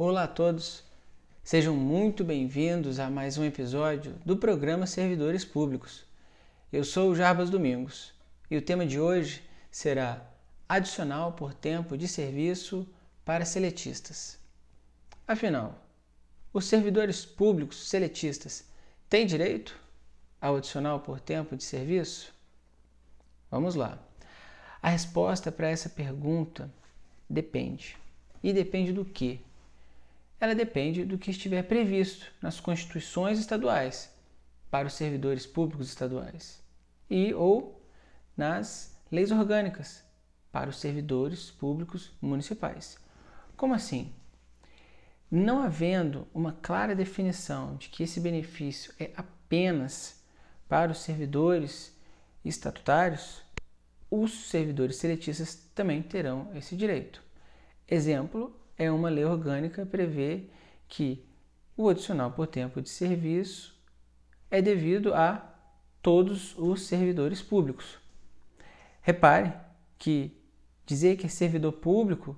Olá a todos, sejam muito bem-vindos a mais um episódio do programa Servidores Públicos. Eu sou o Jarbas Domingos e o tema de hoje será Adicional por tempo de serviço para seletistas. Afinal, os servidores públicos seletistas têm direito ao adicional por tempo de serviço? Vamos lá. A resposta para essa pergunta depende. E depende do que? Ela depende do que estiver previsto nas constituições estaduais para os servidores públicos estaduais e ou nas leis orgânicas para os servidores públicos municipais. Como assim? Não havendo uma clara definição de que esse benefício é apenas para os servidores estatutários, os servidores seletistas também terão esse direito. Exemplo é uma lei orgânica prevê que o adicional por tempo de serviço é devido a todos os servidores públicos. Repare que dizer que é servidor público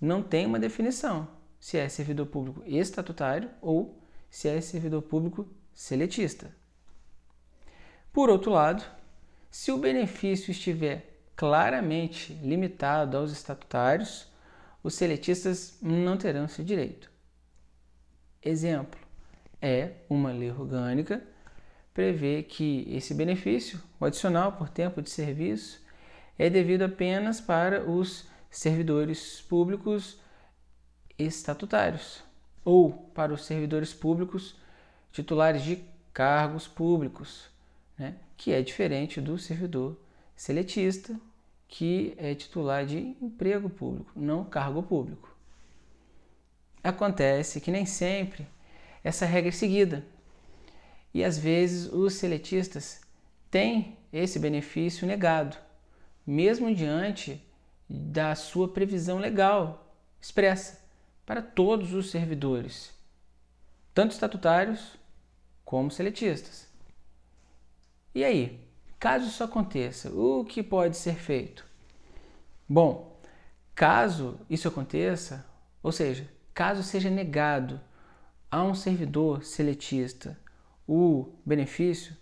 não tem uma definição se é servidor público estatutário ou se é servidor público seletista. Por outro lado, se o benefício estiver claramente limitado aos estatutários, os seletistas não terão esse direito. Exemplo: é uma lei orgânica prevê que esse benefício, o adicional por tempo de serviço, é devido apenas para os servidores públicos estatutários ou para os servidores públicos titulares de cargos públicos, né? que é diferente do servidor seletista, que é titular de emprego público, não cargo público. Acontece que nem sempre essa regra é seguida e às vezes os seletistas têm esse benefício negado, mesmo diante da sua previsão legal expressa para todos os servidores, tanto estatutários como seletistas. E aí, Caso isso aconteça, o que pode ser feito? Bom, caso isso aconteça, ou seja, caso seja negado a um servidor seletista o benefício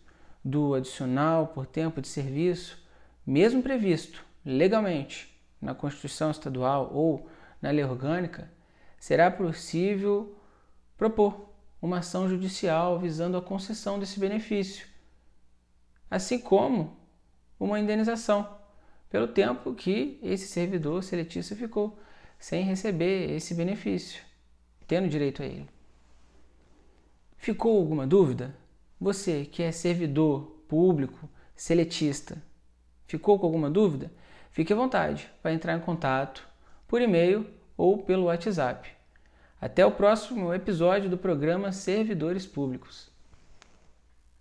do adicional por tempo de serviço, mesmo previsto legalmente na Constituição Estadual ou na lei orgânica, será possível propor uma ação judicial visando a concessão desse benefício assim como uma indenização pelo tempo que esse servidor seletista ficou sem receber esse benefício, tendo direito a ele. Ficou alguma dúvida? Você que é servidor público seletista, ficou com alguma dúvida? Fique à vontade para entrar em contato por e-mail ou pelo WhatsApp. Até o próximo episódio do programa Servidores Públicos.